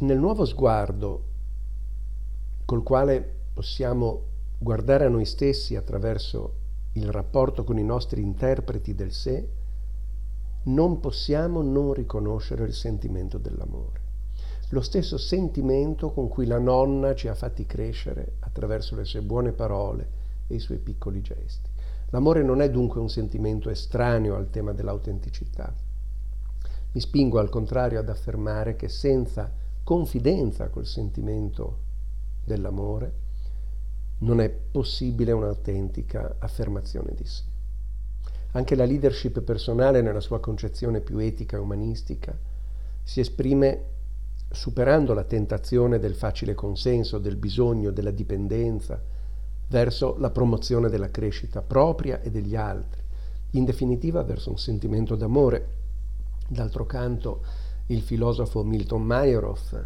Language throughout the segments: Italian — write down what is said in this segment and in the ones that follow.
Nel nuovo sguardo col quale possiamo guardare a noi stessi attraverso il rapporto con i nostri interpreti del sé, non possiamo non riconoscere il sentimento dell'amore. Lo stesso sentimento con cui la nonna ci ha fatti crescere attraverso le sue buone parole e i suoi piccoli gesti. L'amore non è dunque un sentimento estraneo al tema dell'autenticità. Mi spingo al contrario ad affermare che senza confidenza col sentimento dell'amore non è possibile un'autentica affermazione di sé. Anche la leadership personale nella sua concezione più etica e umanistica si esprime superando la tentazione del facile consenso, del bisogno, della dipendenza, verso la promozione della crescita propria e degli altri, in definitiva verso un sentimento d'amore. D'altro canto, il filosofo Milton Meyerhoff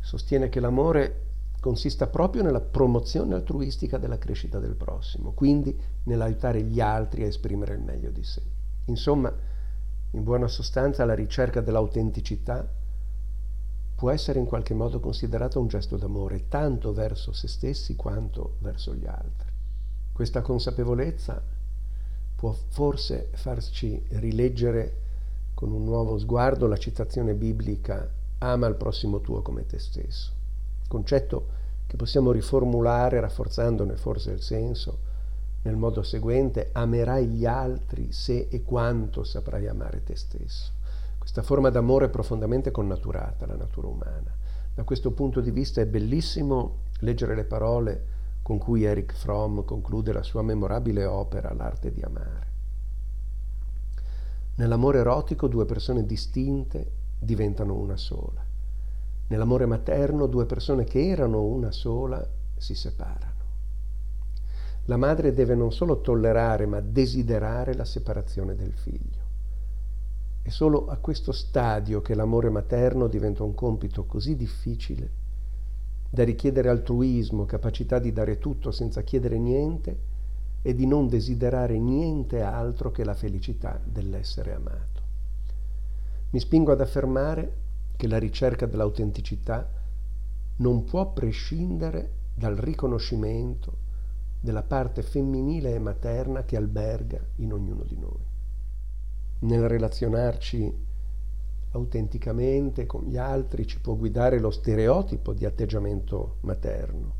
sostiene che l'amore consista proprio nella promozione altruistica della crescita del prossimo, quindi nell'aiutare gli altri a esprimere il meglio di sé. Insomma, in buona sostanza, la ricerca dell'autenticità può essere in qualche modo considerata un gesto d'amore, tanto verso se stessi quanto verso gli altri. Questa consapevolezza può forse farci rileggere con un nuovo sguardo la citazione biblica ama il prossimo tuo come te stesso, concetto che possiamo riformulare rafforzandone forse il senso nel modo seguente amerai gli altri se e quanto saprai amare te stesso. Questa forma d'amore è profondamente connaturata alla natura umana. Da questo punto di vista è bellissimo leggere le parole con cui Erich Fromm conclude la sua memorabile opera L'arte di amare. Nell'amore erotico due persone distinte diventano una sola. Nell'amore materno due persone che erano una sola si separano. La madre deve non solo tollerare ma desiderare la separazione del figlio. È solo a questo stadio che l'amore materno diventa un compito così difficile da richiedere altruismo, capacità di dare tutto senza chiedere niente e di non desiderare niente altro che la felicità dell'essere amato. Mi spingo ad affermare che la ricerca dell'autenticità non può prescindere dal riconoscimento della parte femminile e materna che alberga in ognuno di noi nel relazionarci autenticamente con gli altri ci può guidare lo stereotipo di atteggiamento materno.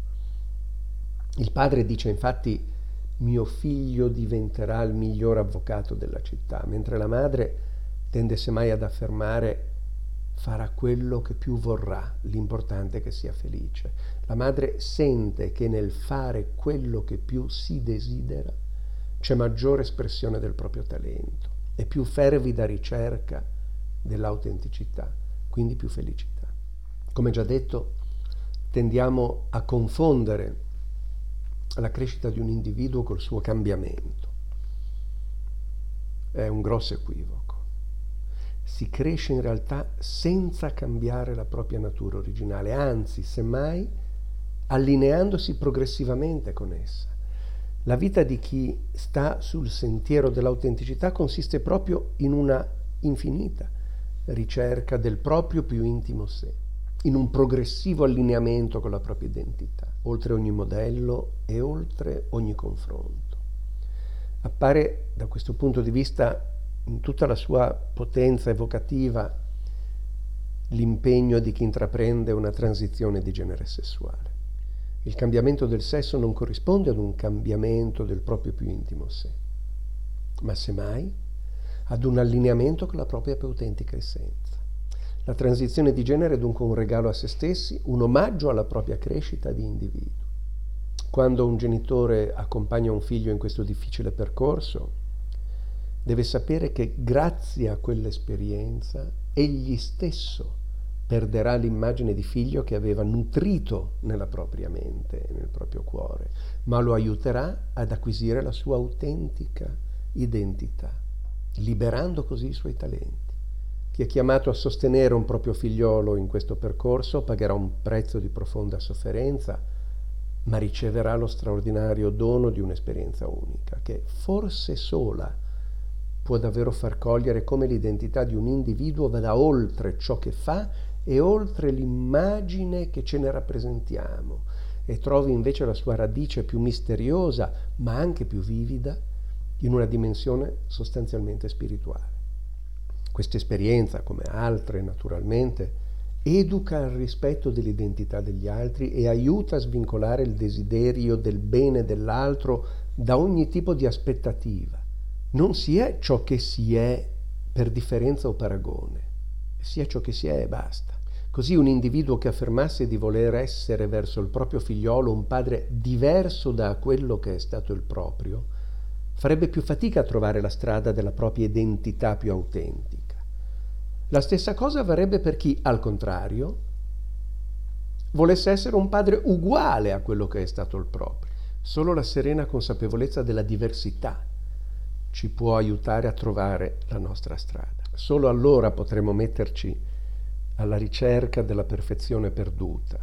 Il padre dice infatti mio figlio diventerà il miglior avvocato della città, mentre la madre tende semmai ad affermare farà quello che più vorrà, l'importante è che sia felice. La madre sente che nel fare quello che più si desidera c'è maggiore espressione del proprio talento e più fervida ricerca dell'autenticità, quindi più felicità. Come già detto, tendiamo a confondere la crescita di un individuo col suo cambiamento. È un grosso equivoco. Si cresce in realtà senza cambiare la propria natura originale, anzi, semmai, allineandosi progressivamente con essa. La vita di chi sta sul sentiero dell'autenticità consiste proprio in una infinita ricerca del proprio più intimo sé, in un progressivo allineamento con la propria identità, oltre ogni modello e oltre ogni confronto. Appare da questo punto di vista in tutta la sua potenza evocativa l'impegno di chi intraprende una transizione di genere sessuale. Il cambiamento del sesso non corrisponde ad un cambiamento del proprio più intimo sé, ma semmai ad un allineamento con la propria più autentica essenza. La transizione di genere è dunque un regalo a se stessi, un omaggio alla propria crescita di individuo. Quando un genitore accompagna un figlio in questo difficile percorso, deve sapere che grazie a quell'esperienza egli stesso perderà l'immagine di figlio che aveva nutrito nella propria mente e nel proprio cuore, ma lo aiuterà ad acquisire la sua autentica identità, liberando così i suoi talenti. Chi è chiamato a sostenere un proprio figliolo in questo percorso pagherà un prezzo di profonda sofferenza, ma riceverà lo straordinario dono di un'esperienza unica, che forse sola può davvero far cogliere come l'identità di un individuo vada oltre ciò che fa e oltre l'immagine che ce ne rappresentiamo e trovi invece la sua radice più misteriosa ma anche più vivida in una dimensione sostanzialmente spirituale. Questa esperienza, come altre naturalmente, educa al rispetto dell'identità degli altri e aiuta a svincolare il desiderio del bene dell'altro da ogni tipo di aspettativa. Non si è ciò che si è per differenza o paragone, si è ciò che si è e basta. Così un individuo che affermasse di voler essere verso il proprio figliolo un padre diverso da quello che è stato il proprio, farebbe più fatica a trovare la strada della propria identità più autentica. La stessa cosa varrebbe per chi, al contrario, volesse essere un padre uguale a quello che è stato il proprio. Solo la serena consapevolezza della diversità ci può aiutare a trovare la nostra strada. Solo allora potremo metterci alla ricerca della perfezione perduta,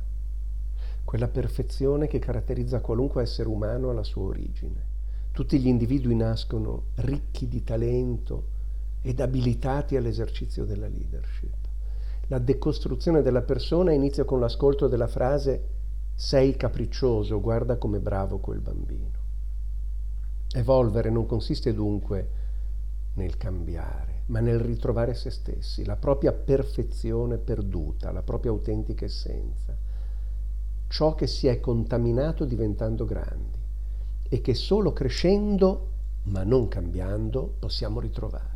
quella perfezione che caratterizza qualunque essere umano alla sua origine. Tutti gli individui nascono ricchi di talento, ed abilitati all'esercizio della leadership. La decostruzione della persona inizia con l'ascolto della frase sei capriccioso, guarda come bravo quel bambino. Evolvere non consiste dunque nel cambiare, ma nel ritrovare se stessi, la propria perfezione perduta, la propria autentica essenza, ciò che si è contaminato diventando grandi e che solo crescendo, ma non cambiando, possiamo ritrovare.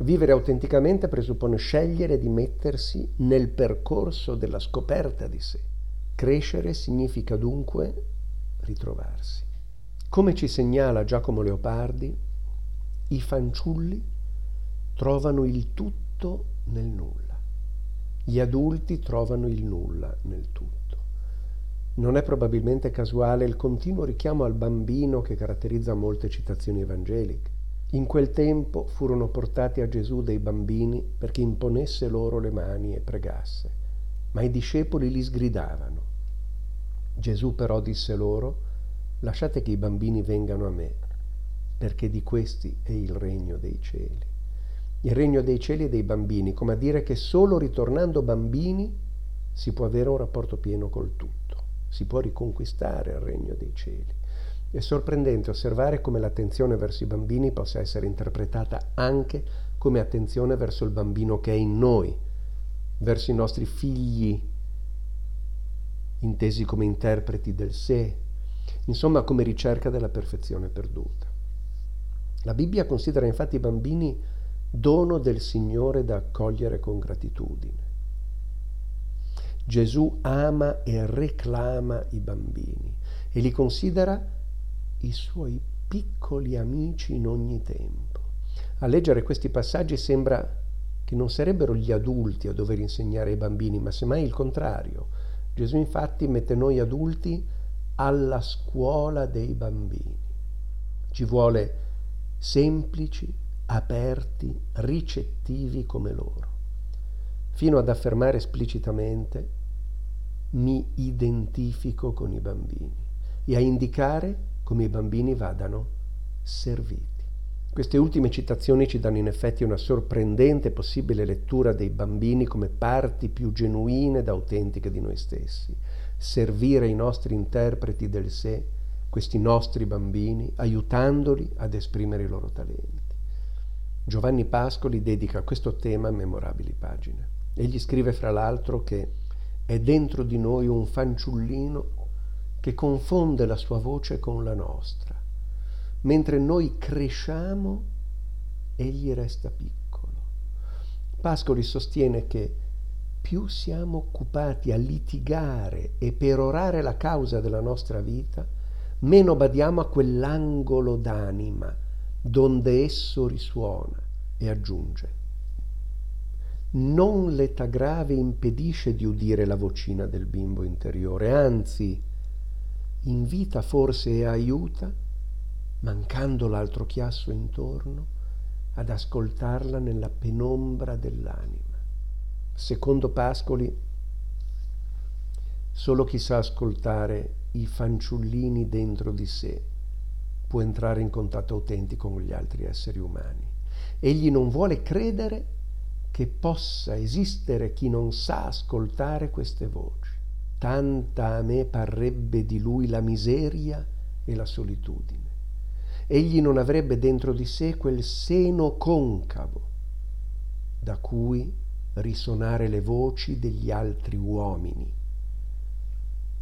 Vivere autenticamente presuppone scegliere di mettersi nel percorso della scoperta di sé. Crescere significa dunque ritrovarsi. Come ci segnala Giacomo Leopardi, i fanciulli trovano il tutto nel nulla. Gli adulti trovano il nulla nel tutto. Non è probabilmente casuale il continuo richiamo al bambino che caratterizza molte citazioni evangeliche. In quel tempo furono portati a Gesù dei bambini perché imponesse loro le mani e pregasse, ma i discepoli li sgridavano. Gesù però disse loro, lasciate che i bambini vengano a me, perché di questi è il regno dei cieli. Il regno dei cieli è dei bambini, come a dire che solo ritornando bambini si può avere un rapporto pieno col tutto, si può riconquistare il regno dei cieli. È sorprendente osservare come l'attenzione verso i bambini possa essere interpretata anche come attenzione verso il bambino che è in noi, verso i nostri figli, intesi come interpreti del sé, insomma come ricerca della perfezione perduta. La Bibbia considera infatti i bambini dono del Signore da accogliere con gratitudine. Gesù ama e reclama i bambini e li considera i suoi piccoli amici in ogni tempo. A leggere questi passaggi sembra che non sarebbero gli adulti a dover insegnare ai bambini, ma semmai il contrario. Gesù infatti mette noi adulti alla scuola dei bambini. Ci vuole semplici, aperti, ricettivi come loro, fino ad affermare esplicitamente mi identifico con i bambini e a indicare come i bambini vadano serviti. Queste ultime citazioni ci danno in effetti una sorprendente possibile lettura dei bambini come parti più genuine ed autentiche di noi stessi. Servire i nostri interpreti del sé, questi nostri bambini, aiutandoli ad esprimere i loro talenti. Giovanni Pascoli dedica a questo tema memorabili pagine. Egli scrive fra l'altro che è dentro di noi un fanciullino che confonde la sua voce con la nostra. Mentre noi cresciamo, egli resta piccolo. Pascoli sostiene che più siamo occupati a litigare e perorare la causa della nostra vita, meno badiamo a quell'angolo d'anima donde esso risuona e aggiunge. Non l'età grave impedisce di udire la vocina del bimbo interiore, anzi, invita forse e aiuta, mancando l'altro chiasso intorno, ad ascoltarla nella penombra dell'anima. Secondo Pascoli, solo chi sa ascoltare i fanciullini dentro di sé può entrare in contatto autentico con gli altri esseri umani. Egli non vuole credere che possa esistere chi non sa ascoltare queste voci. Tanta a me parrebbe di lui la miseria e la solitudine. Egli non avrebbe dentro di sé quel seno concavo da cui risonare le voci degli altri uomini.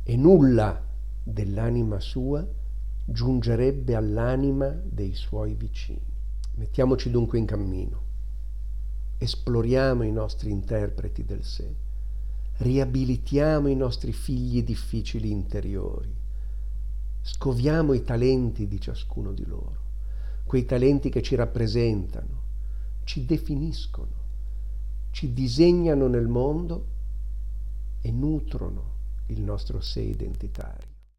E nulla dell'anima sua giungerebbe all'anima dei suoi vicini. Mettiamoci dunque in cammino, esploriamo i nostri interpreti del sé, riabilitiamo i nostri figli difficili interiori, scoviamo i talenti di ciascuno di loro, quei talenti che ci rappresentano, ci definiscono ci disegnano nel mondo e nutrono il nostro sé identitario.